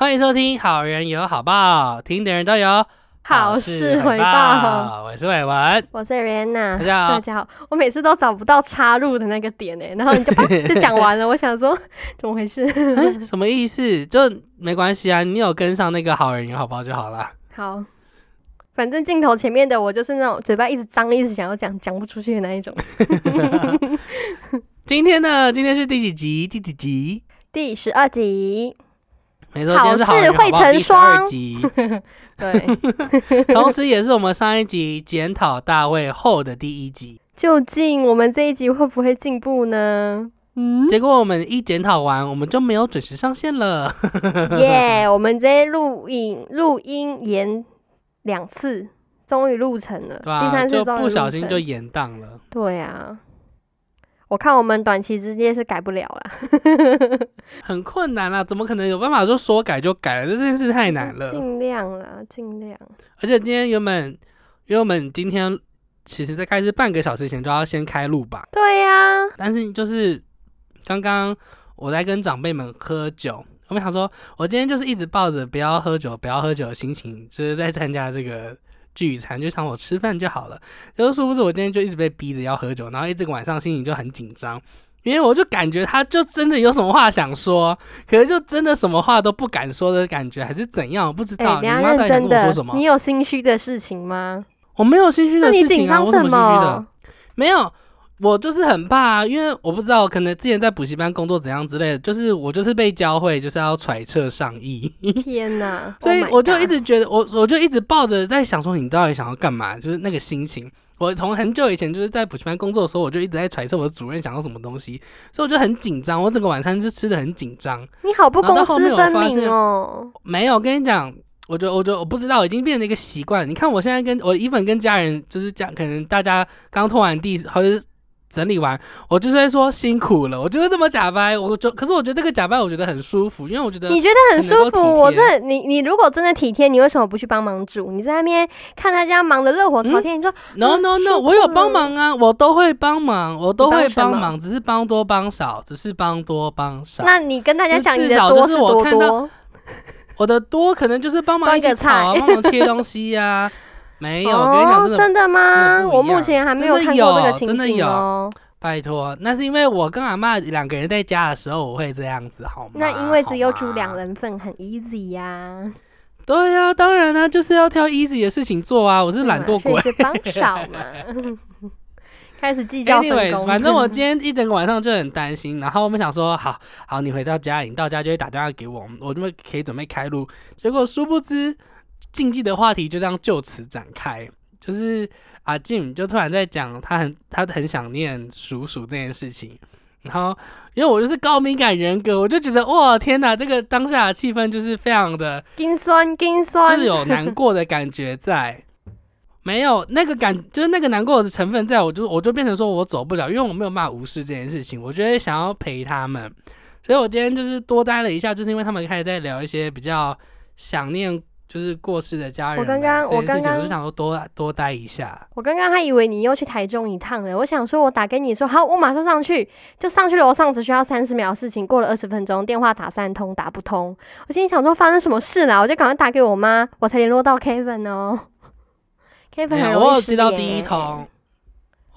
欢迎收听《好人有好报》，听的人都有好事回报。报。我是伟文，我是 Rihanna，大家好大家好。我每次都找不到插入的那个点哎，然后你就啪 就讲完了。我想说怎么回事？嗯 什么意思？就没关系啊，你有跟上那个好人有好报就好了。好，反正镜头前面的我就是那种嘴巴一直张，一直想要讲，讲不出去的那一种。今天呢？今天是第几集？第几集？第十二集，没错，今天是好事会成双集，对，同时也是我们上一集检讨大会后的第一集。究竟我们这一集会不会进步呢？嗯，结果我们一检讨完，我们就没有准时上线了。耶我们这录影录音延两次，终于录成了，对吧、第三次就不小心就延档了。对啊，我看我们短期之间是改不了了，很困难啦，怎么可能有办法说说改就改了？这件事太难了。尽量啦，尽量。而且今天原本，因为我们今天其实在开始半个小时前就要先开录吧，对呀、但是就是刚刚我在跟长辈们喝酒，我们想说，我今天就是一直抱着不要喝酒、不要喝酒的心情，就是在参加这个聚餐，就想我吃饭就好了。就是殊不知我今天就一直被逼着要喝酒，然后一整个晚上心情就很紧张。因为我就感觉他就真的有什么话想说，可是就真的什么话都不敢说的感觉，还是怎样？我不知哎、道。你妈到底想认真的跟我说什，么你？有心虚的事情吗？我没有心虚的事情啊，我什么心虚的？么？没有，我就是很怕、啊，因为我不知道，可能之前在补习班工作怎样之类的，就是我就是被教会就是要揣测上意，天哪！所以 Oh 我就一直觉得我我就一直抱着在想说你到底想要干嘛，就是那个心情。我从很久以前就是在补习班工作的时候，我就一直在揣测我的主任想要什么东西，所以我就很紧张，我整个晚餐就吃的很紧张。你好不公私分明哦。没有，跟你讲，我觉得，我觉得我不知道，已经变成一个习惯。你看，我现在跟我 even 跟家人就是讲，可能大家刚拖完地或者是整理完，我就是会说辛苦了，我就是这么假掰。我就可是我觉得这个假掰，我觉得很舒服，因为我觉得你觉得很舒服，我这你你如果真的体贴，你为什么不去帮忙煮？你在那边看他家忙得热火朝天，你说 no no no，我有帮忙啊，我都会帮忙，我都会帮忙，只是帮多帮少，只是帮多帮少。那你跟大家讲你至少就是多多我看到多，我的多可能就是帮忙一个炒帮忙切东西呀、没有，我跟你讲，真哦，的真的吗？我目前还没有看过这个情形真的有哦。拜托，那是因为我跟阿妈两个人在家的时候，我会这样子，好吗？那因为只有煮两。人份，很 easy 呀、对呀、当然啦、就是要挑 easy 的事情做啊。我是对懒惰鬼。帮少嘛。开始计较分 Anyways，反正我今天一整个晚上就很担心，然后我们想说，好好，你回到家，你到家就会打电话给我，我就会可以准备开路。结果殊不知，禁忌的话题就这样就此展开，就是阿静就突然在讲他很他很想念叔叔这件事情，然后因为我就是高敏感人格，我就觉得哇天哪，这个当下的气氛就是非常的 金酸金就是，有难过的感觉在，没有那个感，就是那个难过的成分在，我就我就变成说我走不了，因为我没有办法无视这件事情，我觉得想要陪他们，所以我今天就是多待了一下，就是因为他们开始在聊一些比较想念就是过世的家人我刚刚我刚刚我就想说多多待一下，我刚刚还以为你又去台中一趟了，我想说，我打给你说好，我马上上去，就上去楼上只需要三十秒的事情，过了二十分钟，电话打三通打不通，我心里想说发生什么事啦，我就赶快打给我妈，我才联络到 Kevin 哦。Kevin 我有接到第一通。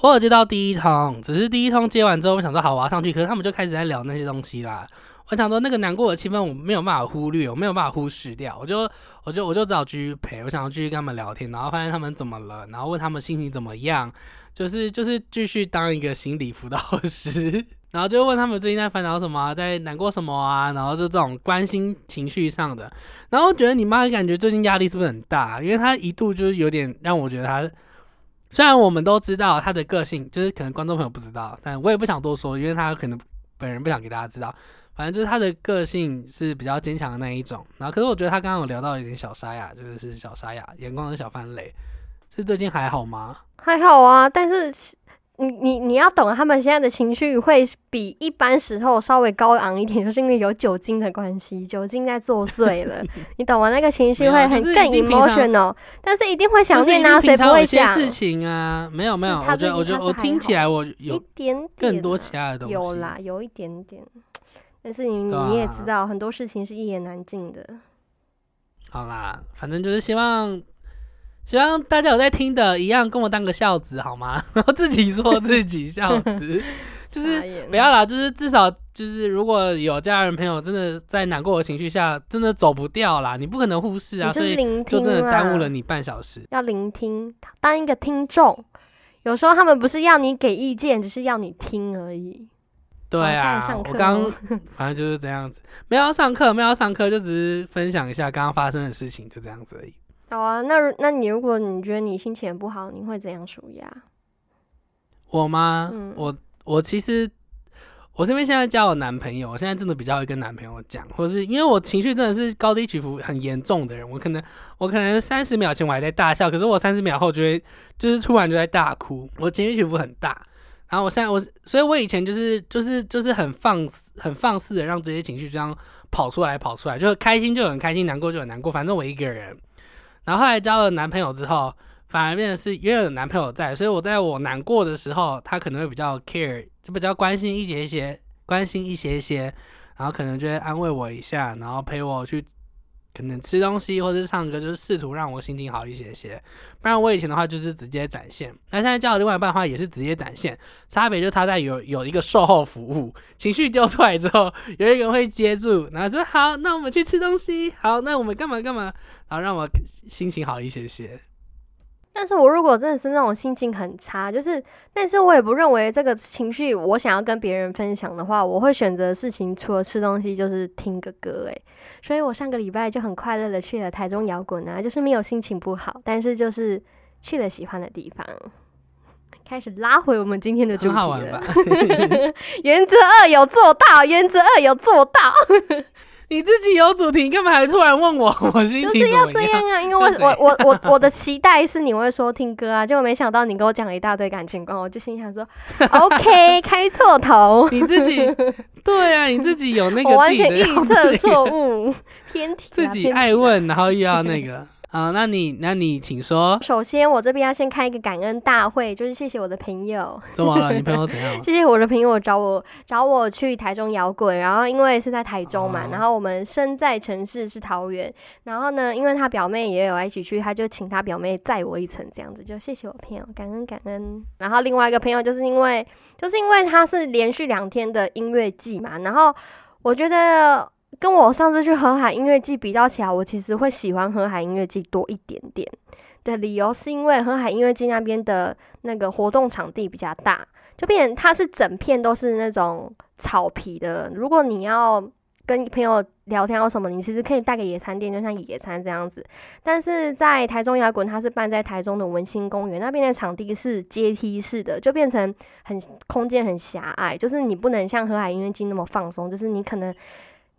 我有接到第一通，只是第一通接完之后，我想说好，我要上去，可是他们就开始在聊那些东西啦。我想说那个难过的气氛，我没有办法忽略，我没有办法忽视掉，我就我就我就只好继续陪，我想要继续跟他们聊天，然后发现他们怎么了，然后问他们心情怎么样，就是就是继续当一个心理辅导师，然后就问他们最近在烦恼什么、在难过什么啊，然后就这种关心情绪上的，然后我觉得你妈感觉最近压力是不是很大？因为她一度就是有点让我觉得她，虽然我们都知道她的个性，就是可能观众朋友不知道，但我也不想多说，因为她可能本人不想给大家知道。反正就是他的个性是比较坚强的那一种。然后，可是我觉得他刚刚有聊到一点小沙哑，就是是小沙哑，眼光的小范雷，是最近还好吗？还好啊，但是你你你要懂，他们现在的情绪会比一般时候稍微高昂一点，就是因为有酒精的关系，酒精在作祟了，你懂吗？那个情绪会很更 emotional，但是一定会想念啊，谁不会想？事情啊？没有没有，我觉得我觉得我听起来我一有点点更多啊其他的东西。有啦，有一点点，但是你对你也啊知道，很多事情是一言难尽的。好啦，反正就是希望，希望大家有在听的，一样跟我当个孝子好吗？然后自己说自己孝子，就是不要啦，就是至少就是如果有家人朋友真的在难过的情绪下，真的走不掉啦，你不可能忽视啊，所以就真的耽误了你半小时。要聆听，当一个听众，有时候他们不是要你给意见，只是要你听而已。对啊，我刚 反正就是这样子，没有上课，没有上课，就只是分享一下刚刚发生的事情，就这样子而已。好啊，那那你如果你觉得你心情不好，你会怎样舒压？我吗？嗯，我我其实我这边现在交我男朋友，我现在真的比较会跟男朋友讲，或是因为我情绪真的是高低起伏很严重的人，我可能我可能三十秒前我还在大笑，可是我三十秒后就会就是突然就在大哭，我情绪起伏很大。然后我现在我，所以我以前就是就是就是很放很放肆的让这些情绪这样跑出来跑出来，就是开心就很开心，难过就很难过，反正我一个人。然后后来交了男朋友之后，反而变得是因为有男朋友在，所以我在我难过的时候，他可能会比较 care，就比较关心一些些，关心一些些，然后可能就会安慰我一下，然后陪我去。可能吃东西或者是唱歌，就是试图让我心情好一些些。不然我以前的话就是直接展现，那现在叫另外一半的话也是直接展现，差别就差在有有一个售后服务，情绪丢出来之后，有一个人会接住，然后说好，那我们去吃东西，好，那我们干嘛干嘛，然后让我心情好一些些。但是我如果真的是那种心情很差，就是，但是我也不认为这个情绪我想要跟别人分享的话，我会选择事情除了吃东西就是听个歌，诶，所以我上个礼拜就很快乐的去了台中摇滚啊，就是没有心情不好，但是就是去了喜欢的地方，开始拉回我们今天的主题了。原则二有做到，原则二有做到。你自己有主题，干嘛还突然问我？我心情就是要这样啊，因为我 我我我我的期待是你会说听歌啊，结果没想到你给我讲了一大堆感情观，我就心想说，OK，开错头。你自己对啊，你自己有那个，我完全预测错误，偏题，自己爱问，然后又要那个。啊，那你那你请说。首先，我这边要先开一个感恩大会，就是谢谢我的朋友。怎么了？你朋友怎样？谢谢我的朋友找我找我去台中摇滚，然后因为是在台中嘛，然后我们身在城市是桃园，然后呢，因为他表妹也有一起去，他就请他表妹载我一程，这样子就谢谢我朋友，感恩感恩。然后另外一个朋友就是因为就是因为他是连续两天的音乐季嘛，然后我觉得。跟我上次去河海音乐季比较起来，我其实会喜欢河海音乐季多一点点的理由，是因为河海音乐季那边的那个活动场地比较大，就变它是整片都是那种草皮的。如果你要跟朋友聊天或什么，你其实可以带个野餐垫，就像野餐这样子。但是在台中摇滚，它是办在台中的文心公园那边的场地是阶梯式的，就变成很空间很狭隘，就是你不能像河海音乐季那么放松，就是你可能。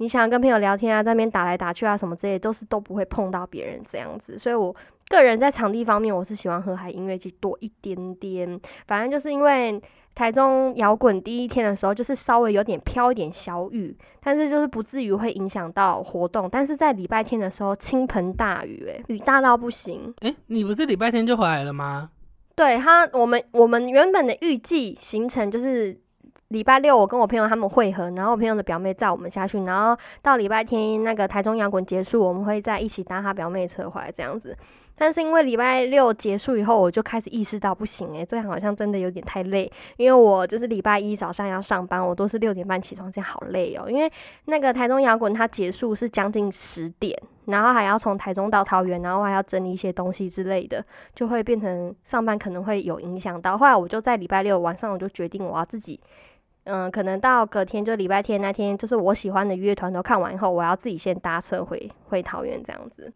你想跟朋友聊天啊，在那边打来打去啊，什么之类，都是都不会碰到别人这样子。所以我个人在场地方面，我是喜欢河海音乐季多一点点。反正就是因为台中摇滚第一天的时候，就是稍微有点飘一点小雨，但是就是不至于会影响到活动。但是在礼拜天的时候，倾盆大雨，诶，雨大到不行。诶，你不是礼拜天就回来了吗？对他，我们我们原本的预计行程就是。礼拜六我跟我朋友他们会合，然后我朋友的表妹载我们下去，然后到礼拜天那个台中摇滚结束，我们会再一起搭他表妹车回来这样子。但是因为礼拜六结束以后，我就开始意识到不行诶，这样好像真的有点太累，因为我就是礼拜一早上要上班，我都是六点半起床，这样好累哦。因为那个台中摇滚它结束是将近十点，然后还要从台中到桃园，然后还要整理一些东西之类的，就会变成上班可能会有影响到。后来我就在礼拜六晚上，我就决定我要自己。嗯，可能到隔天就礼拜天那天，就是我喜欢的乐团都看完以后，我要自己先搭车回回桃园这样子。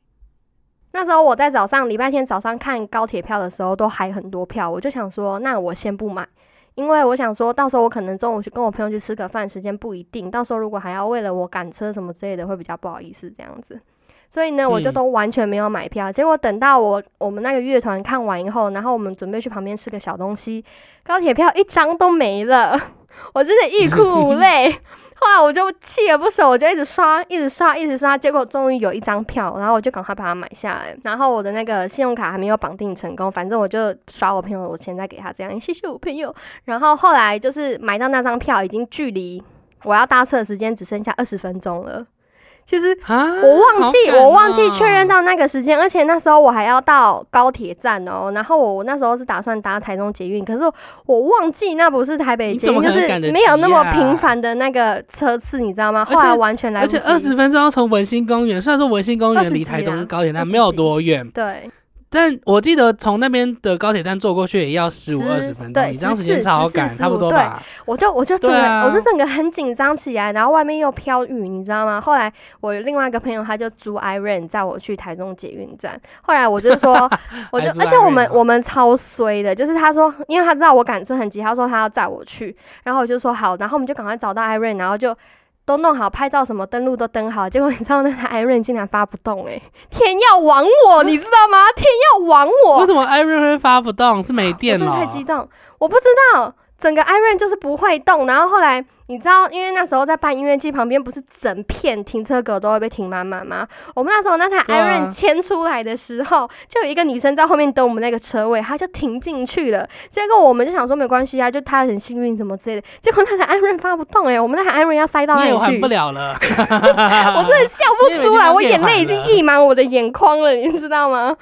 那时候我在早上礼拜天早上看高铁票的时候，都还很多票，我就想说，那我先不买，因为我想说到时候我可能中午去跟我朋友去吃个饭，时间不一定，到时候如果还要为了我赶车什么之类的，会比较不好意思这样子。所以呢，我就都完全没有买票。结果等到我我们那个乐团看完以后，然后我们准备去旁边吃个小东西，高铁票一张都没了。我真的欲哭无泪，后来我就锲而不舍，我就一直刷，一直刷，一直刷，结果终于有一张票，然后我就赶快把它买下来。然后我的那个信用卡还没有绑定成功，反正我就刷我朋友的钱再给他，这样谢谢我朋友。然后后来就是买到那张票，已经距离我要搭车的时间只剩下二十分钟了。其实啊，我忘记，我忘记确认哦。到那个时间，而且那时候我还要到高铁站哦。然后我我那时候是打算搭台中捷运，可是我忘记那不是台北捷运，就是没有那么频繁的那个车次，你知道吗？后来完全来不及。而且二十分钟要从文心公园，虽然说文心公园离台中高铁站没有多远，对，但我记得从那边的高铁站坐过去也要十五二十分钟，对你这样时间14超赶，14差不多对吧？我就我就整个、啊我是整个很紧张起来，然后外面又飘雨，你知道吗？后来我另外一个朋友，他就租 Iron 载我去台中捷运站。后来我就说，我就而且我们我们超衰的，就是他说，因为他知道我赶车很急，他说他要载我去，然后我就说好，然后我们就赶快找到 Iron，然后就。都弄好，拍照什么登录都登好，结果你知道那台 Iron 竟然发不动、欸，天要亡我，你知道吗？天要亡我为，什么 Iron 会发不动？是没电了我真的太？激动，我不知道整个 Iron 就是不会动，然后后来你知道，因为那时候在办音乐季旁边不是整片停车格都会被停满满吗？我们那时候那台 Iron 牵出来的时候，就有一个女生在后面等我们那个车位，她就停进去了。结果我们就想说没关系啊，就她很幸运什么之类的。结果那台 Iron 发不动哎、我们那台 Iron 要塞到那里去不。了了。我真的笑不出来，我眼泪已经溢满我的眼眶了，你知道吗？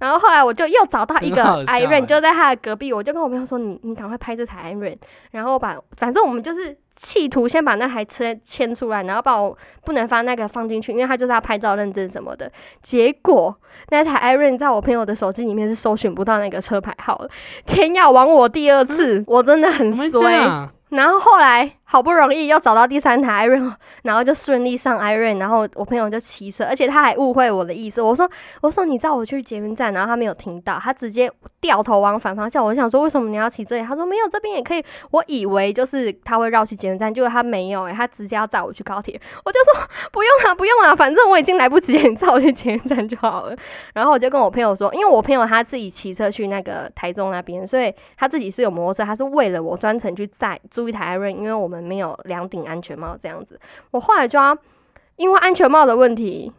然后后来我就又找到一个 Iron，欸就在他的隔壁，我就跟我朋友说：“你你赶快拍这台 Iron。”然后把反正我们就是企图先把那台车牵出来，然后把我不能发那个放进去，因为他就是要拍照认证什么的。结果那台 Iron 在我朋友的手机里面是搜寻不到那个车牌号了，天要亡我第二次，我真的很衰。然后后来好不容易又找到第三台 Iron，然后就顺利上 Iron，然后我朋友就骑车，而且他还误会我的意思。我说我说你载我去捷运站，然后他没有听到，他直接掉头往反方向。我就想说为什么你要骑这里？他说没有，这边也可以。我以为就是他会绕去捷运站，结果他没有、欸，他直接要载我去高铁。我就说不用啊，不用啊，反正我已经来不及，你载我去捷运站就好了。然后我就跟我朋友说，因为我朋友他自己骑车去那个台中那边，所以他自己是有摩托车，他是为了我专程去载租一台 Iron，因为我们没有两顶安全帽这样子。我后来就要因为安全帽的问题，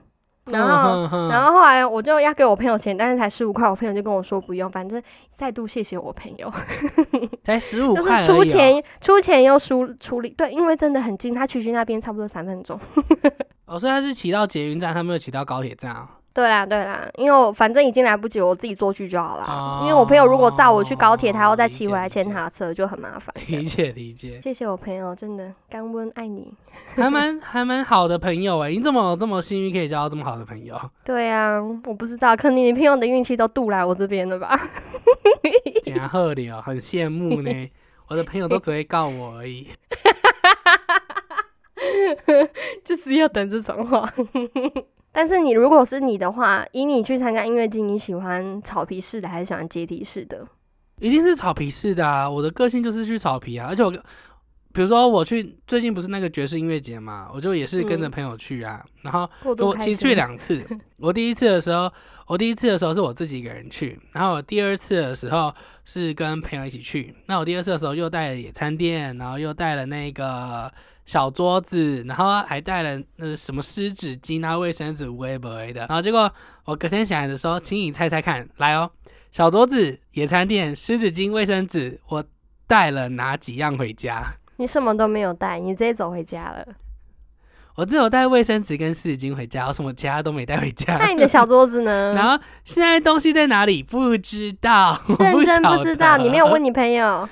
然后。后然后后来我就要给我朋友钱，但是才十五块，我朋友就跟我说不用，反正再度谢谢我朋友，才十五 就是块而已哦，出钱出钱又出出力，对，因为真的很近，他去去那边差不多三分钟。哦，所以他是骑到捷运站，他没有骑到高铁站啊。对啦，对啦，因为我反正已经来不及，我自己坐去就好啦。哦因为我朋友如果载我去高铁，他要再骑回来牵他的车，就很麻烦。理解理解，谢谢我朋友，真的甘温爱你。还蛮还蛮好的朋友哎，你怎么有这么幸运可以交到这么好的朋友？对啊，我不知道，可能你朋友的运气都渡来我这边了吧？假贺流，很羡慕呢。我的朋友都只会告我而已。就是要等这种话。但是你如果是你的话，以你去参加音乐季，你喜欢草皮式的还是喜欢阶梯式的？一定是草皮式的啊！我的个性就是去草皮啊，而且我，比如说我去最近不是那个爵士音乐节嘛，我就也是跟着嗯朋友去啊。然后我其实去两次，我第一次的时候，我第一次的时候是我自己一个人去，然后我第二次的时候是跟朋友一起去。那我第二次的时候又带了野餐垫，然后又带了那个小桌子，然后还带了呃什么湿纸巾啊、卫生纸、无微不微的。然后结果我隔天醒来的时候，请你猜猜看，来哦，小桌子、野餐垫、湿纸巾、卫生纸，我带了哪几样回家？你什么都没有带，你直接走回家了。我只有带卫生纸跟湿纸巾回家，我什么其他都没带回家。那你的小桌子呢？然后现在东西在哪里？不知道，我认真不知道，你没有问你朋友。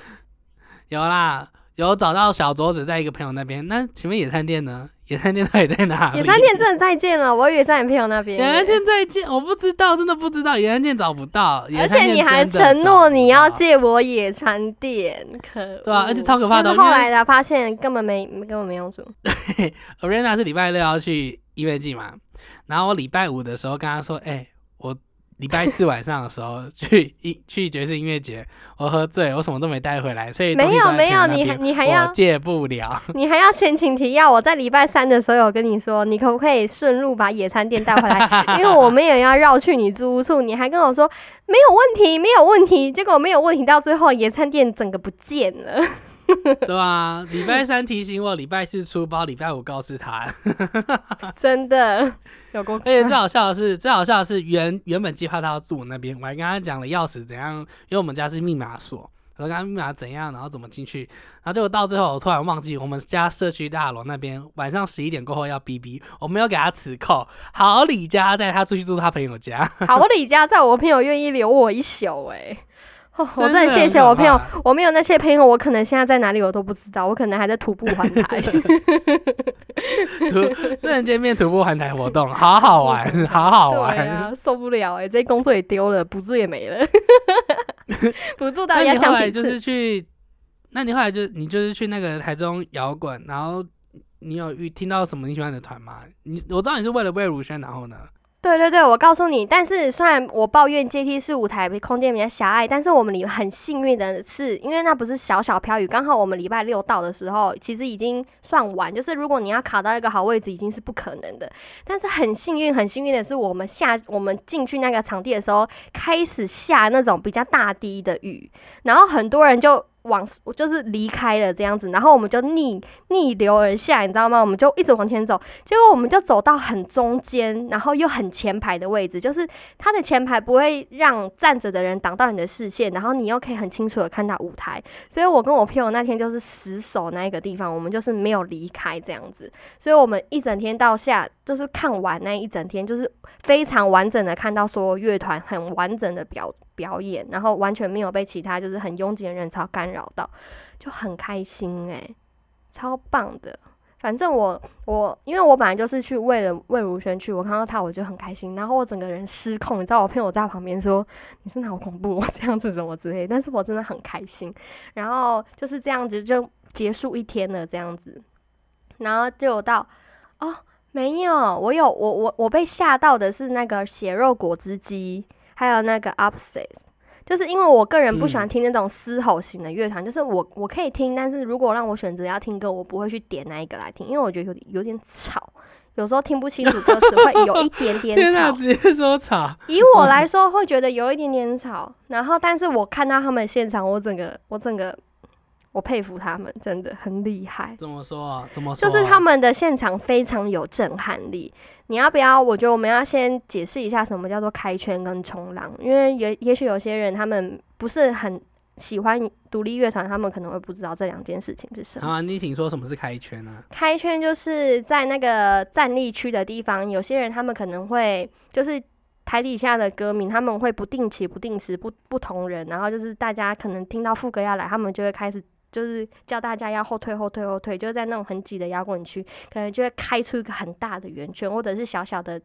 有啦，有找到小桌子在一个朋友那边。那请问野餐店呢？野餐店到底在哪里？野餐店真的再见了，我以为在你朋友那边野餐耶。垫再见，我不知道，真的不知道。野餐店找不到，野而且你还承诺你要借我野餐垫，可对啊而且超可怕的后来才发现根本没根本没用处。Arena 是礼拜六要去音乐季嘛，然后我礼拜五的时候跟他说，哎、我礼拜四晚上的时候去一 去爵士音乐节，我喝醉，我什么都没带回来，所以没有没有，你还你还要戒不了。你还要前情提要，我在礼拜三的时候有跟你说，你可不可以顺路把野餐垫带回来？因为我们也要绕去你租屋处，你还跟我说没有问题，没有问题，结果没有问题，到最后野餐垫整个不见了。对啊，礼拜三提醒我，礼拜四出包，礼拜五告知他。真的有过，而且最好笑的是，最好笑的是原原本计划他要住我那边，我还跟他讲了钥匙怎样，因为我们家是密码锁。我刚刚密码怎样，然后怎么进去，然后结果到最后我突然忘记我们家社区大楼那边晚上十一点过后要 B B，，我没有给他磁扣，好李家在他出去住他朋友家，好李家在我朋友愿意留我一宿哎、哦我真的谢谢我朋友，我没有那些朋友，我可能现在在哪里我都不知道，我可能还在徒步环台。徒瞬间变徒步环台活动，好好玩，好好玩。啊，受不了哎、这些工作也丢了，补助也没了，补助到那底要你后来就？是去，那你后来就你就是去那个台中摇滚，然后你有遇听到什么你喜欢的团吗？你我知道你是为了魏如萱，然后呢？对对对，我告诉你，但是虽然我抱怨阶梯式舞台空间比较狭隘，但是我们里很幸运的是，因为那不是小小飘雨，刚好我们礼拜六到的时候，其实已经算晚，就是如果你要卡到一个好位置，已经是不可能的。但是很幸运，很幸运的是，我们下我们进去那个场地的时候，开始下那种比较大滴的雨，然后很多人就。往就是离开了这样子，然后我们就逆逆流而下，你知道吗？我们就一直往前走，结果我们就走到很中间，然后又很前排的位置，就是它的前排不会让站着的人挡到你的视线，然后你又可以很清楚的看到舞台。所以我跟我朋友那天就是死守那一个地方，我们就是没有离开这样子。所以我们一整天到下就是看完那一整天，就是非常完整的看到所有乐团很完整的表表演，然后完全没有被其他就是很拥挤的人潮干扰到，就很开心诶、超棒的。反正我我因为我本来就是去为了魏如萱去，我看到她我就很开心，然后我整个人失控，你知道我朋友在旁边说你真的好恐怖哦，这样子怎么之类，但是我真的很开心，然后就是这样子就结束一天了这样子，然后就到哦没有，我有我我我被吓到的是那个血肉果汁机，还有那个 Upset。就是因为我个人不喜欢嗯听那种嘶吼型的乐团，就是我我可以听，但是如果让我选择要听歌，我不会去点那一个来听，因为我觉得有点有点吵，有时候听不清楚歌词，会有一点点 吵。直接说吵，以我来说，会觉得有一点点吵。然后，但是我看到他们现场，我整个我整个我佩服他们，真的很厉害。怎么说啊？怎么说啊？就是他们的现场非常有震撼力。你要不要？我觉得我们要先解释一下什么叫做开圈跟冲浪，因为也也许有些人他们不是很喜欢独立乐团，他们可能会不知道这两件事情是什么。啊，你请说什么是开圈啊？开圈就是在那个站立区的地方，有些人他们可能会就是台底下的歌迷，他们会不定期、不定时不不同人，然后就是大家可能听到副歌要来，他们就会开始。就是叫大家要后退、后退、后退，就在那种很挤的摇滚区，可能就会开出一个很大的圆圈，或者是小小的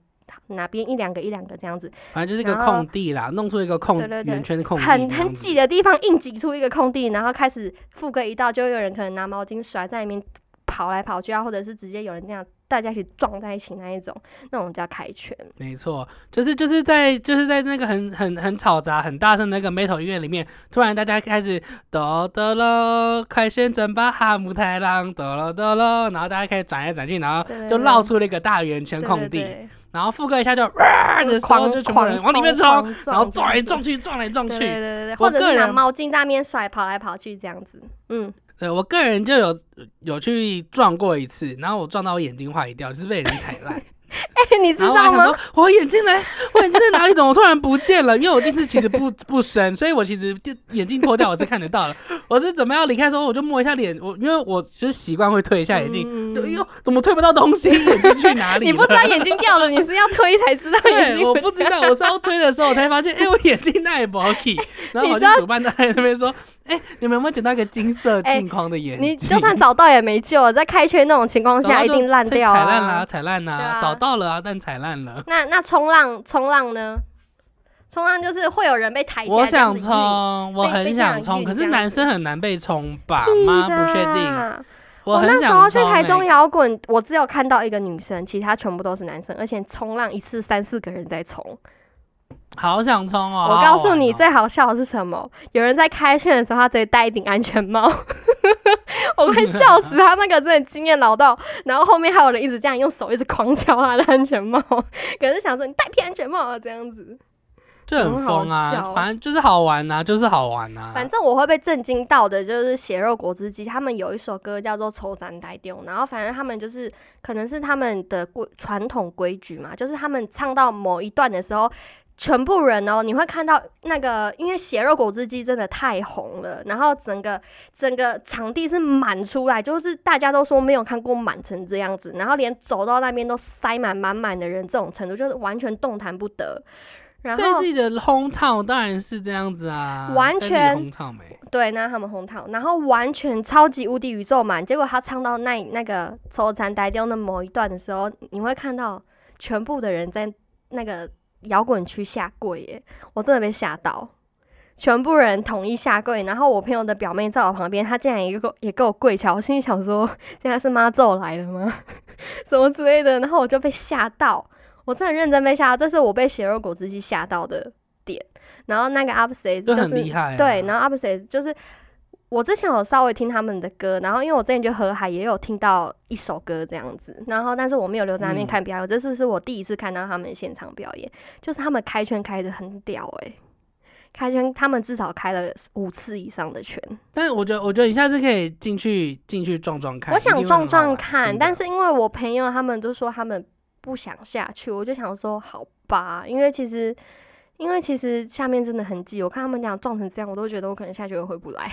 哪边一两个、一两个这样子，反正就是一个空地啦，弄出一个空圆圈的空地，很很挤。的地方硬挤出一个空地，然后开始副歌一到，就有人可能拿毛巾甩在里面跑来跑去啊，或者是直接有人这样大家一起撞在一起那一种，那种叫开圈。没错，就是就是在就是在那个很很很嘈杂、很大声的那个 metal 音乐里面，突然大家开始哆哆咯，快旋转吧哈姆太郎，哆咯哆咯，然后大家开始转来转去，然后就绕出了一个大圆圈空地，然后副歌一下就哇的时候，狂就全部人往里面冲，然后撞来撞去，撞来撞去对去。对对对，或者拿毛巾在那边甩，跑来跑去这样子。嗯，对我个人就有有去撞过一次，然后我撞到我眼睛坏掉，就是被人踩烂。哎、你知道吗我眼镜呢，我眼镜在哪里？怎么突然不见了？因为我近视其实不不深，所以我其实就眼镜脱掉我是看得到的。我是准备要离开的时候，我就摸一下脸，我因为我就是习惯会推一下眼镜，哎呦，怎么推不到东西？眼镜去哪里？你不知道眼睛掉了，你是要推才知道眼睛对，我不知道，我是要推的时候，我才发现，哎、我眼镜那也不好 k。然后我就主办在那边说，哎、你们有没有捡到一个金色哎镜框的眼镜？你就算找到也没救了，在开圈那种情况下一定烂掉踩烂啦，啊。踩烂啦，找到了啊，但踩烂了。那那冲浪冲浪呢？冲浪就是会有人被抬起来，我想冲，我很想冲，可是男生很难被冲吧？晕妈不确定，啦我我那很时候去、台中欸。摇滚，我只有看到一个女生，其他全部都是男生，而且冲浪一次三四个人在冲。好想冲哦！我告诉你，哦最好笑的是什么？有人在开圈的时候，他直接戴一顶安全帽，我快笑死他那个真的经验老道。然后后面还有人一直这样用手一直狂敲他的安全帽，可是想说你戴屁安全帽啊这样子。就很疯啊，笑反正就是好玩呐、就是好玩啊呐、反正我会被震惊到的，就是血肉果汁机，他们有一首歌叫做《抽三代丢》，然后反正他们就是可能是他们的规传统规矩嘛，就是他们唱到某一段的时候，全部人哦，你会看到那个，因为血肉果汁机真的太红了，然后整个整个场地是满出来，就是大家都说没有看过满成这样子，然后连走到那边都塞满满满的人，这种程度就是完全动弹不得。然后在自己的轰套当然是这样子啊，完全轰套没。对，那他们红套，然后完全超级无敌宇宙满，结果他唱到那那个抽残呆掉那某一段的时候，你会看到全部的人在那个摇滚区下跪耶，我真的被吓到，全部人统一下跪，然后我朋友的表妹在我旁边，她竟然也给我也给我跪下，我心里想说现在是妈咒来了吗？什么之类的，然后我就被吓到，我真的认真被吓到，这是我被血肉果汁机吓到的点。然后那个 Upset 就就是很厉害啊对，然后 Upset 就是我之前有稍微听他们的歌，然后因为我之前去河海也有听到一首歌这样子，然后但是我没有留在那边嗯看表演，这次是我第一次看到他们现场表演，就是他们开圈开的很屌诶、开圈他们至少开了五次以上的圈，但是我觉得，我觉得你下次可以进去进去撞撞看。我想撞撞看，但是因为我朋友他们都说他们不想下去，我就想说好吧，因为其实因为其实下面真的很挤，我看他们俩撞成这样，我都觉得我可能下去会回不来，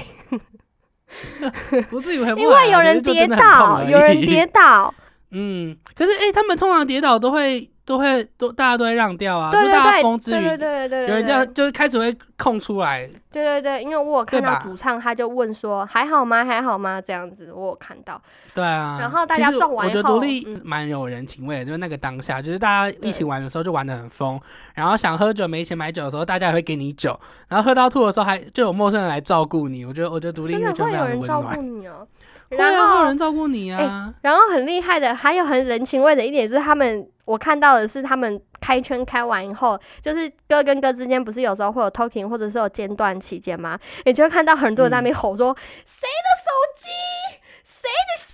不至于回不因来啊为有人跌倒，有人跌倒，嗯，可是诶、他们通常跌倒都会都会都大家都会让掉啊，对对就大家对风之余，对对对有人这样就是开始会空出来，对对对，因为我有看到主唱，他就问说还好吗？还好吗？这样子我有看到，对啊。然后大家撞完后我觉得独立嗯蛮有人情味的，就是那个当下，就是大家一起玩的时候就玩的很疯，然后想喝酒没钱买酒的时候，大家也会给你酒，然后喝到吐的时候还就有陌生人来照顾你。我觉得我觉得独立真的会音乐圈非常的有人照温暖，顾你哦、啊，然会有后人照顾你啊。然后很厉害的，还有很人情味的一点是，他们我看到的是他们开圈开完以后，就是哥跟哥之间不是有时候会有 talking 或者是有间断期间吗？你就会看到很多人在那边吼说：“谁的手机？谁的鞋？”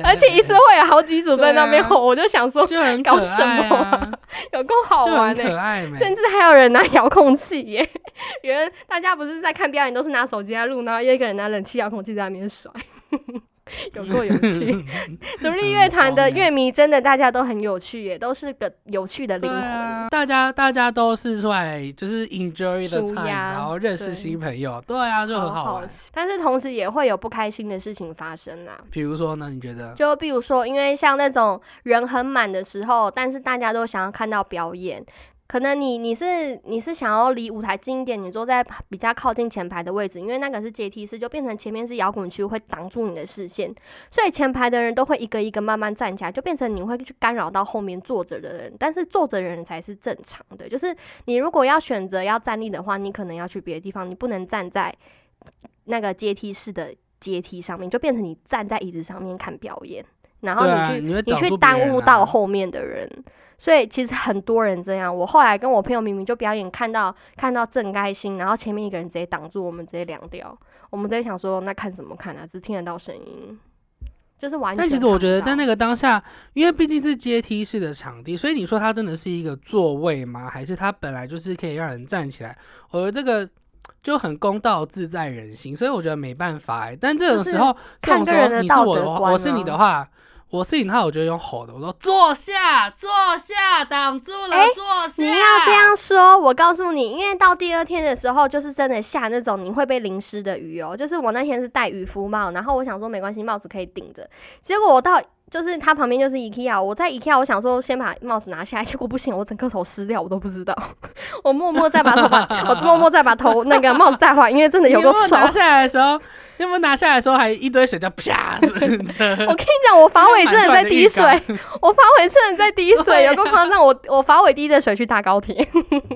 而且一次会有好几组在那边 吼，我就想说就很搞什么 有够好玩的。甚至还有人拿遥控器耶！原来大家不是在看表演，都是拿手机在录，然后一个人拿冷气遥控器在那边甩，有够有趣。独立乐团的乐迷真的大家都很有趣耶，都是个有趣的灵对魂。啊，大家大家都是出来就是 enjoy the time，然后认识新朋友，对啊，就很好玩。但是同时也会有不开心的事情发生啊。比如说呢，你觉得？就比如说，因为像那种人很满的时候，但是大家都想要看到表演，可能你你是你是想要离舞台近一点，你坐在比较靠近前排的位置，因为那个是阶梯式，就变成前面是摇滚区，会挡住你的视线，所以前排的人都会一个一个慢慢站起来，就变成你会去干扰到后面坐着的人，但是坐着的人才是正常的，就是你如果要选择要站立的话，你可能要去别的地方，你不能站在那个阶梯式的阶梯上面，就变成你站在椅子上面看表演，然后你去、你去耽误到后面的人，所以其实很多人这样。我后来跟我朋友明明就表演，看到看到正开心，然后前面一个人直接挡住我们，直接凉掉。我们在想说，那看什么看啊？只听得到声音，就是完全。但其实我觉得，在那个当下，因为毕竟是阶梯式的场地，所以你说它真的是一个座位吗？还是它本来就是可以让人站起来？我觉得这个就很公道自在人心，所以我觉得没办法、欸。但这种时候，这种时候看个人的你是我的话，道德观我是你啊的话。我是你的话，我就用吼的，我说坐下，坐下，挡住了，哎坐下。你要这样说，我告诉你，因为到第二天的时候，就是真的下那种你会被淋湿的雨哦。就是我那天是戴渔夫帽，然后我想说没关系，帽子可以顶着。结果我到就是它旁边就是 IKEA，我在 IKEA，我想说先把帽子拿下来，结果不行，我整个头湿掉，我都不知道。我默默再把头把，我默默再把头那个帽子戴回来，因为真的有个手。你有没有拿下来的时候，你有没有拿下来的时候还一堆水在啪？我跟你讲，我发尾真的在滴水 我发尾真的在滴水，有够夸张。我我发尾滴着水去搭高铁，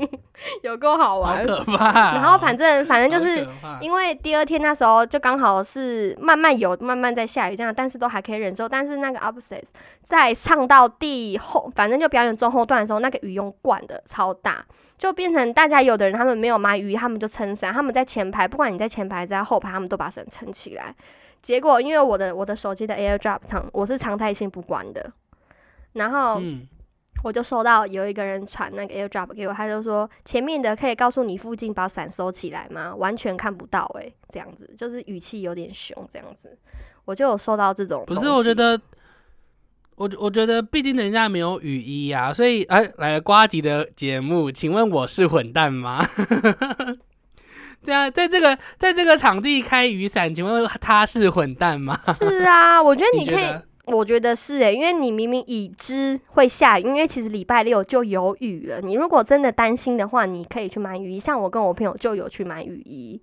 有够好好玩。可怕哦。然后反正反正就是因为第二天那时候就刚好是慢慢有慢慢在下雨这样，但是都还可以忍受。但是那个 Opposites 在唱到第后，反正就表演中后段的时候，那个雨用灌的超大，就变成大家有的人他们没有买雨衣，他们就撑伞，他们在前排，不管你在前排还是在后排，他们都把伞撑起来。结果因为我的我的手机的 AirDrop 常我是常态性不关的，然后嗯，我就收到有一个人传那个 AirDrop 给我，他就说前面的可以告诉你附近把伞收起来吗？完全看不到诶、这样子就是语气有点凶这样子，我就有收到这种。不是，我觉，得，我我觉得，毕竟人家没有雨衣啊，所以哎，来瓜吉的节目，请问我是混蛋吗？这样，在这个在这个场地开雨伞，请问他是混蛋吗？是啊，我觉得你可以，我觉得是诶，因为你明明已知会下雨，因为其实礼拜六就有雨了。你如果真的担心的话，你可以去买雨衣。像我跟我朋友就有去买雨衣。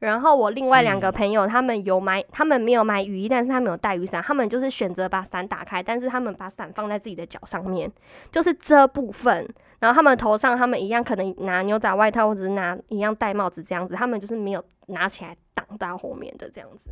然后我另外两个朋友，他们有买，他们没有买雨衣，但是他们有带雨伞。他们就是选择把伞打开，但是他们把伞放在自己的脚上面，就是遮部分。然后他们头上，他们一样可能拿牛仔外套，或者是拿一样戴帽子这样子。他们就是没有拿起来挡到后面的这样子。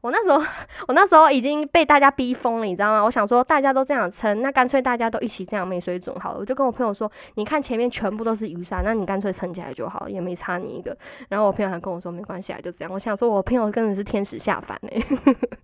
我那时候，我那时候已经被大家逼疯了，你知道吗？我想说，大家都这样撑，那干脆大家都一起这样没水准好了。我就跟我朋友说，你看前面全部都是雨伞，那你干脆撑起来就好，也没差你一个。然后我朋友还跟我说，没关系啊，就这样。我想说，我朋友真的是天使下凡哎。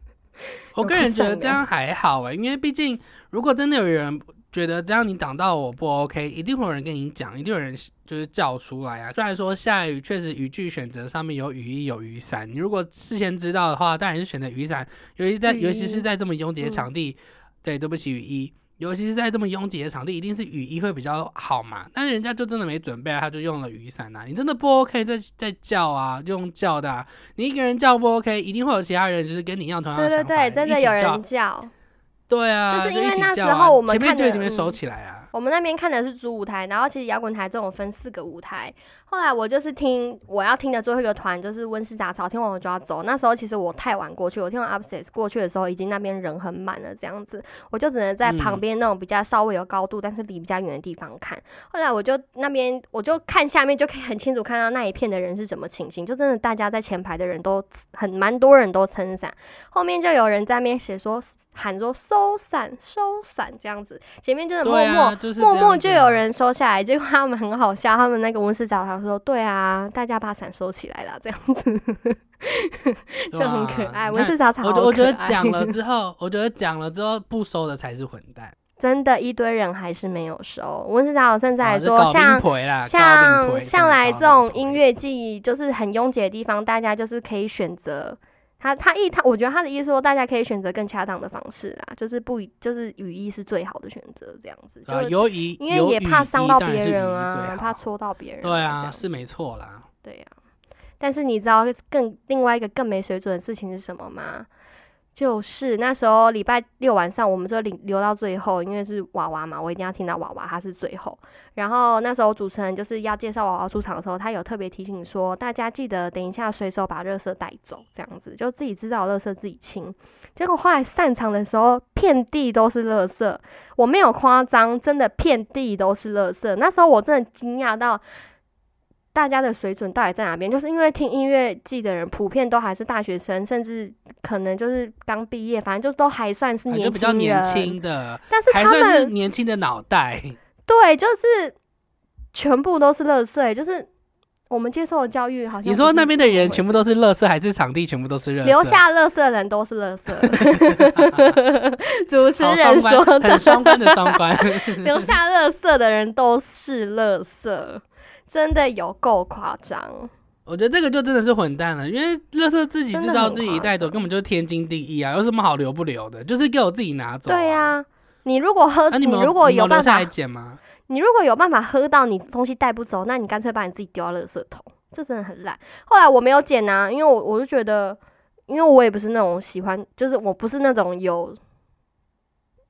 我个人觉得这样还好哎，因为毕竟如果真的有人。觉得这样你挡到我不 OK，一定会有人跟你讲，一定有人就是叫出来啊。虽然说下雨确实雨具选择上面有雨衣有雨伞，你如果事先知道的话，当然是选择雨伞。尤其在尤其是在这么拥挤的场地，对，对不起雨衣，尤其是在这么拥挤的场地，一定是雨衣会比较好嘛。但是人家就真的没准备，他就用了雨伞啊。你真的不 OK，在在叫啊，用叫的，你一个人叫不 OK，一定会有其他人就是跟你一样同样的想法，对对对，真的有人叫。对啊，就是因为那时候我们看的，收起来啊。我们那边看的是主舞台，然后其实摇滚台这种分四个舞台。后来我就是听我要听的最后一个团就是温室杂草，听完我就要走。那时候其实我太晚过去，我听完 Upstairs 过去的时候，已经那边人很满了，这样子，我就只能在旁边那种比较稍微有高度，但是离比较远的地方看。后来我就那边我就看下面，就可以很清楚看到那一片的人是什么情形，就真的大家在前排的人都很蛮多人都撑伞，后面就有人在那边写说。喊说收伞收伞这样子，前面就是默默默默就有人收下来，结果他们很好笑，他们那个温室找他说，对啊，大家把伞收起来了这样子，就很可爱。温室草草，我我觉得讲了 之后，我觉得讲了之后不收的才是混蛋，真的，一堆人还是没有收。温室草草甚至还说，像像像来这种音乐季，就是很拥挤的地方，大家就是可以选择。他他意他，我觉得他的意思说，大家可以选择更恰当的方式啦，就是不就是语义是最好的选择，这样子。啊，有雨，因为也怕伤到别人啊，怕戳到别人。对啊，是没错啦。对呀，但是你知道更另外一个更没水准的事情是什么吗？就是那时候礼拜六晚上，我们就留留到最后，因为是娃娃嘛，我一定要听到娃娃，他是最后。然后那时候主持人就是要介绍娃娃出场的时候，他有特别提醒说，大家记得等一下随手把热色带走，这样子就自己知道热色自己清。结果后来散场的时候，遍地都是热色，我没有夸张，真的遍地都是热色。那时候我真的惊讶到。大家的水准到底在哪边？就是因为听音乐季的人普遍都还是大学生，甚至可能就是刚毕业，反正就都还算是年轻年轻的，但是他们年轻的脑袋，对，就是全部都是乐色，就是我们接受的教育好像你说那边的人全部都是乐色，还是场地全部都是乐色？留下乐色的人都是乐色，主持人说的双关的双关，留下乐色的人都是乐色。真的有够夸张，我觉得这个就真的是混蛋了，因为乐色自己知道自己带走，根本就是天经地义啊，有什么好留不留的？就是给我自己拿走。对呀，你如果喝，你如果有办法捡吗？你如果有办法喝到你东西带不走，那你干脆把你自己丢到乐色桶，这真的很烂。后来我没有捡啊，因为我我就觉得，因为我也不是那种喜欢，就是我不是那种有。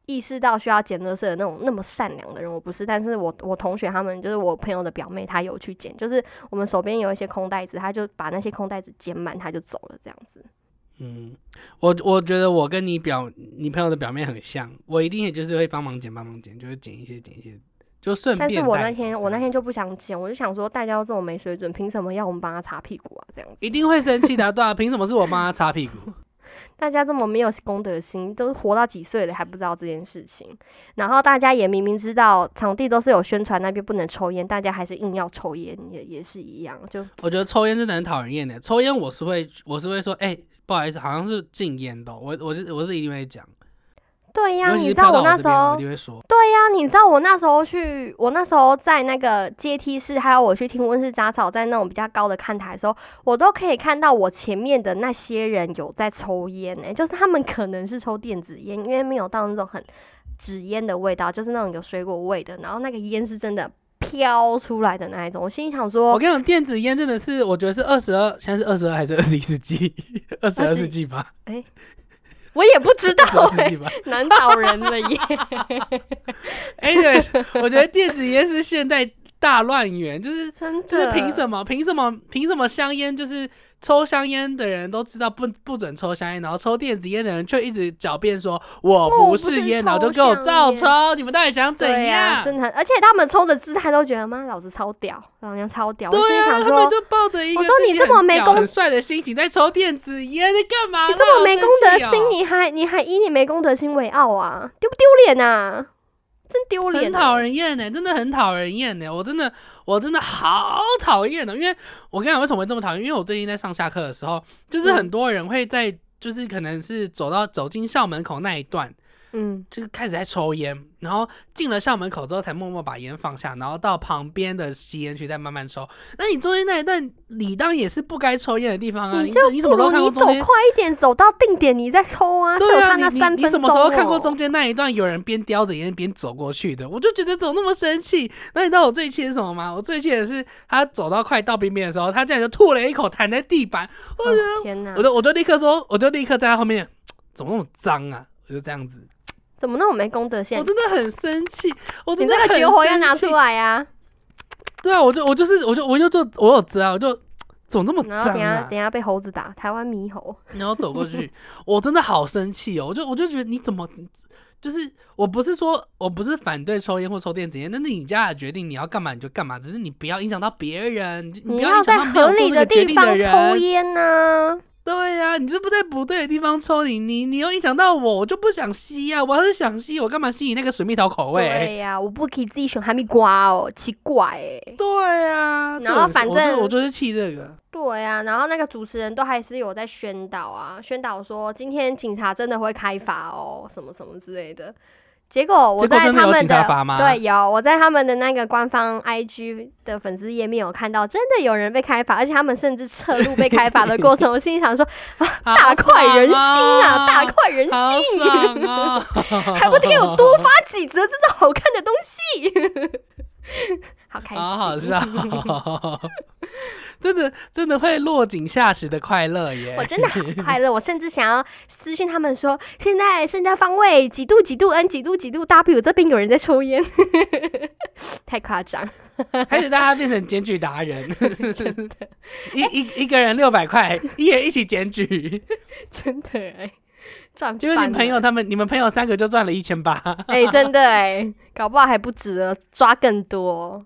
意识到需要捡垃圾的那种那么善良的人，我不是。但是我我同学他们就是我朋友的表妹，她有去捡，就是我们手边有一些空袋子，她就把那些空袋子捡满，她就走了这样子。嗯，我我觉得我跟你表你朋友的表妹很像，我一定也就是会帮忙捡帮忙捡，就是捡一些捡一些，就顺便。但是我那天我那天就不想捡，我就想说大家都这么没水准，凭什么要我们帮他擦屁股啊？这样子一定会生气的，对啊，凭什么是我帮他擦屁股？大家这么没有公德心，都活到几岁了还不知道这件事情。然后大家也明明知道场地都是有宣传那边不能抽烟，大家还是硬要抽烟，也也是一样。就我觉得抽烟真的很讨人厌的。抽烟我是会，我是会说，哎，不好意思，好像是禁烟的。我我是我是一定会讲。对呀、你知道我那时候对呀、你知道我那时候去，我那时候在那个阶梯室，还有我去听温室杂草，在那种比较高的看台的时候，我都可以看到我前面的那些人有在抽烟呢、就是他们可能是抽电子烟，因为没有到那种很纸烟的味道，就是那种有水果味的，然后那个烟是真的飘出来的那一种。我心里想说我，跟你讲，电子烟真的是，我觉得是二十二，现在是二十二还是二十一世纪？二十二20世纪吧，我也不知道。难倒人了耶！哎，对，我觉得电子烟是现代大乱源，就是真的，就是凭什么？凭什么？凭什么香烟就是抽香烟的人都知道不不准抽香烟，然后抽电子烟的人却一直狡辩说我不是是烟，然后就给我照抽，你们到底想怎样？真的很，而且他们抽的姿态都觉得妈老子超屌，老娘超屌。对啊，里想说他们，就抱着一个我说你这么没公德很帅的心情在抽电子烟，在干嘛？你这么没公德心，你还你还以你没公德心为傲啊？丢不丢脸呐？真丢脸、很讨。人厌呢，真的很讨人厌呢。我真的，我真的好讨厌的，因为我跟你讲为什么会这么讨厌？因为我最近在上下课的时候，就是嗯很多人会在，就是可能是走到走进校门口那一段，嗯，就是开始在抽烟，然后进了校门口之后才默默把烟放下，然后到旁边的吸烟区再慢慢抽。那你中间那一段理当也是不该抽烟的地方啊！你就你什么时候你走看过中间？快一点，走到定点你再抽啊，对啊，你三分钟、哦。你你什么时候看过中间那一段有人边叼着烟边走过去的？我就觉得怎么那么生气。那你知道我最气的是什么吗？我最气的是他走到快到边边的时候，他竟然就吐了一口痰在地板，我哦觉得，天哪我，就我就立刻说，我就立刻在他后面，怎么那么脏啊？我就这样子，怎么那么没公德心我？真的很生气，我你真的很这个绝活要生气拿出来呀、对啊，我就我就是我就我就就我有知道，我就怎么这么脏然后等一下啊等？下被猴子打，台湾猕猴。然后走过去，我真的好生气哦！我就我就觉得你怎么，就是我不是说我不是反对抽烟或抽电子烟，那是你家的决定，你要干嘛你就干嘛，只是你不要影响到别人，你不要要在影响到没有合理做这个决地方。抽烟呢、对呀、你是不在不对的地方抽，你你你又影响到我，我就不想吸呀、我要是想吸，我干嘛吸你那个水蜜桃口味？对呀、我不可以自己选哈密瓜哦，奇怪哎、对呀、然后反正我就是气这个。对呀、然后那个主持人都还是有在宣导啊，宣导说今天警察真的会开罚哦，什么什么之类的。结果我在他们的对有我在他们的那个官方 IG 的粉丝页面有看到，真的有人被开罚，而且他们甚至侧录被开罚的过程。我心里想说，大快人心啊，大快人好心，爽哦！还不得给我多发几则这种好看的东西，好开心，好好笑，真的真的会落井下石的快乐耶！我真的很 快乐，我甚至想要私讯他们说，现在现在方位几度几度 N 几度几度 W 这边有人在抽烟，太夸张，开始大家 变成检举达人，一一一个人六百块，一人一起检举，真的哎，赚就是你朋友他们你们朋友三个就赚了一千八，哎、真的哎，搞不好还不止了，抓更多。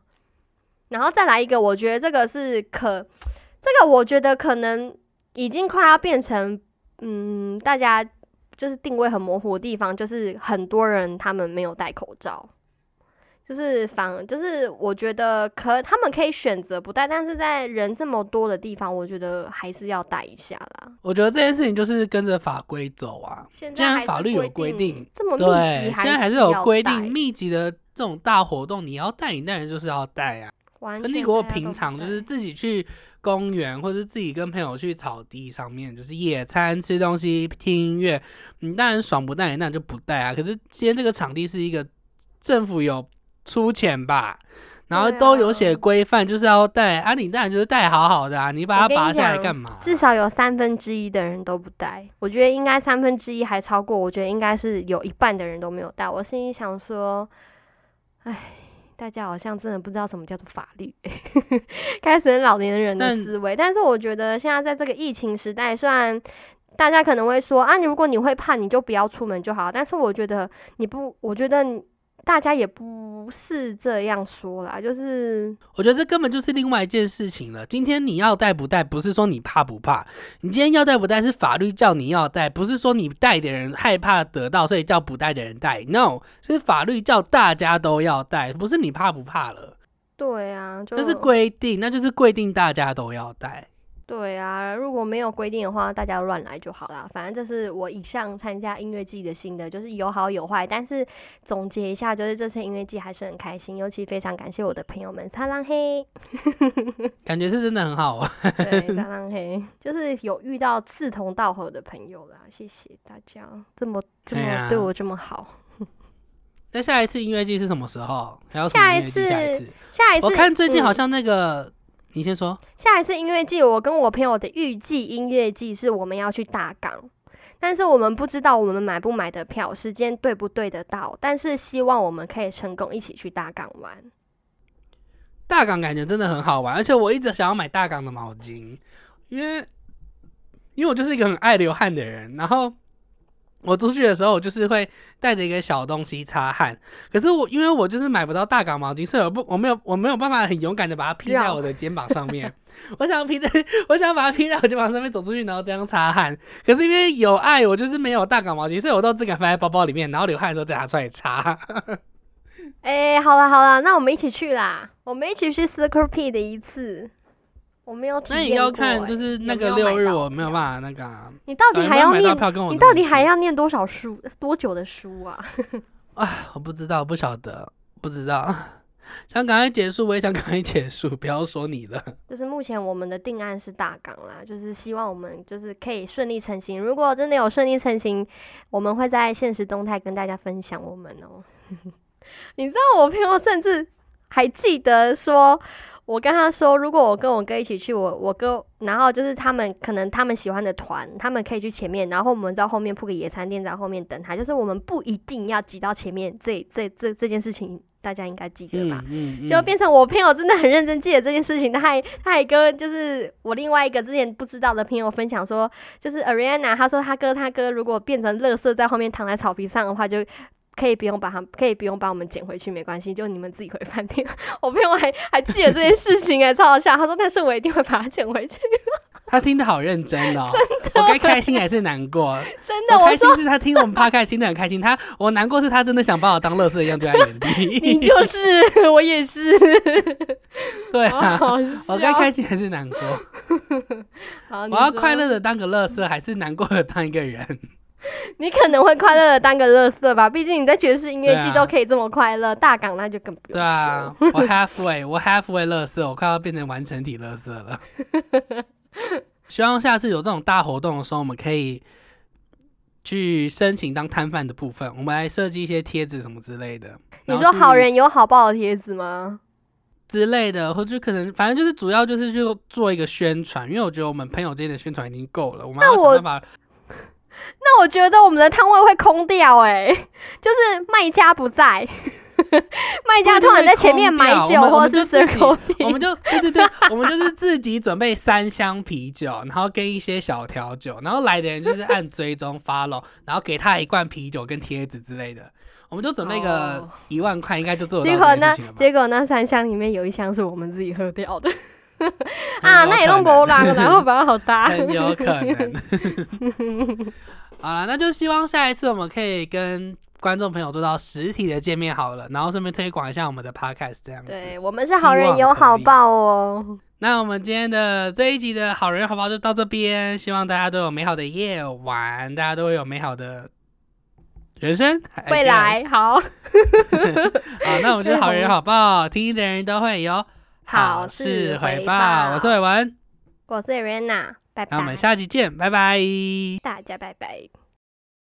然后再来一个，我觉得这个是可，这个我觉得可能已经快要变成，嗯，大家就是定位很模糊的地方，就是很多人他们没有戴口罩，就是反，就是我觉得可他们可以选择不戴，但是在人这么多的地方，我觉得还是要戴一下啦。我觉得这件事情就是跟着法规走啊。现在法律有规定，这么密对，集，现在还是有规定，密集的这种大活动，你要带，你当然就是要带啊。完全可你如果平常就是自己去公园，或者是自己跟朋友去草地上面，就是野餐、吃东西、听音乐，你当然爽不带，那就不带啊。可是今天这个场地是一个政府有出钱吧，然后都有写啊规范，就是要带啊，你当然就是带好好的啊，你把它拔下来干嘛？至少有三分之一的人都不带，我觉得应该三分之一还超过，我觉得应该是有一半的人都没有带。我心里想说，唉，大家好像真的不知道什么叫做法律，开始老年人的思维。但是我觉得现在在这个疫情时代，虽然大家可能会说啊，你如果你会怕，你就不要出门就好。但是我觉得你不，我觉得你大家也不是这样说啦，就是我觉得这根本就是另外一件事情了。今天你要带不带，不是说你怕不怕，你今天要带不带是法律叫你要带，不是说你带的人害怕得到，所以叫不带的人带。No，是法律叫大家都要带，不是你怕不怕了，对啊，就这是规定，那就是规定大家都要带。对啊，如果没有规定的话，大家乱来就好啦。反正这是我以上参加音乐季的心得，就是有好有坏。但是总结一下，就是这次音乐季还是很开心，尤其非常感谢我的朋友们，擦浪嘿，感觉是真的很好啊。对，擦浪嘿，就是有遇到志同道合的朋友啦，谢谢大家这么这么对我这么好。那下一次音乐季是什么时候？还有什么下一音乐季？下一次次，下一次我看最近好嗯像那个，你先说。下一次音乐季，我跟我朋友的预计音乐季是我们要去大港，但是我们不知道我们买不买得票，时间对不对得到，但是希望我们可以成功一起去大港玩。大港感觉真的很好玩，而且我一直想要买大港的毛巾，因为因为我就是一个很爱流汗的人，然后我出去的时候，我就是会带着一个小东西擦汗。可是我因为我就是买不到大港毛巾，所以我不我没有我没有办法很勇敢的把它披在我的肩膀上面。我想披在，我想把它披在我肩膀上面走出去，然后这样擦汗。可是因为有爱，我就是没有大港毛巾，所以我都只敢放在包包里面，然后流汗的时候再拿出来擦。哎、好了好了，那我们一起去啦，我们一起去 Circle P 的一次。我没有体那你要看，就欸是那个六日我没有办法那个、啊，你到底还要念？你到底还要念多少书？多久的书啊？啊，我不知道，不晓得，不知道。想赶快结束，我也想赶快结束，不要说你了。就是目前我们的定案是大纲啦，就是希望我们就是可以顺利成行。如果真的有顺利成行，我们会在现实动态跟大家分享我们哦、你知道我朋友甚至还记得说，我跟他说，如果我跟我哥一起去，我我哥，然后就是他们可能他们喜欢的团，他们可以去前面，然后我们在后面铺个野餐垫在后面等他，就是我们不一定要挤到前面。这这这这件事情，大家应该记得吧？嗯嗯，就变成我朋友真的很认真记得这件事情，他还他还跟就是我另外一个之前不知道的朋友分享说，就是 Ariana，他说他哥他哥如果变成乐色在后面躺在草皮上的话，就可以不用把他可以不用把我们捡回去，没关系，就你们自己回饭店。我朋友还还记得这件事情哎，超好笑。他说，但是我一定会把它捡回去。他听得好认真哦，真的我该开心还是难过？真的，我开心是他听我们趴开心的很开心，他我难过是他真的想把我当乐色一样对待原地。你就是，我也是，对啊。我该开心还是难过？我要快乐的当个乐色，还是难过的当一个人？你可能会快乐的当个乐色吧，毕竟你在爵士音乐季都可以这么快乐，大港那就更不用对啊，我 halfway，我 halfway 乐色，我快要变成完成体乐色了。希望下次有这种大活动的时候，我们可以去申请当摊贩的部分，我们来设计一些贴纸什么之类的。你说好人有好报的贴纸吗？之类的，或者可能反正就是主要就是去做一个宣传，因为我觉得我们朋友之间的宣传已经够了，我们要想办法。那我觉得我们的摊位会空掉、欸，就是卖家不在，卖家通常在前面买酒或者是我们就对对对，我们就是自己准备三箱啤酒，然后跟一些小调酒，然后来的人就是按追踪 follow，然后给他一罐啤酒跟贴纸之类的，我们就准备个哦。一万块，应该就做得结果那到这件事情了吧？结果那三箱里面有一箱是我们自己喝掉的。很 啊，那也弄可能不浪，然后把它好搭。很有可能。好了，那就希望下一次我们可以跟观众朋友做到实体的见面好了，然后顺便推广一下我们的 podcast 这样子。对我们是好人有好报哦。那我们今天的这一集的好人好报就到这边，希望大家都有美好的夜晚，大家都会有美好的人生未来好 好，那我们就是好人好报，听的人都会有好事事回。报我是伟文，我是 Rena，拜拜。那我们下集见，拜拜。大家拜拜。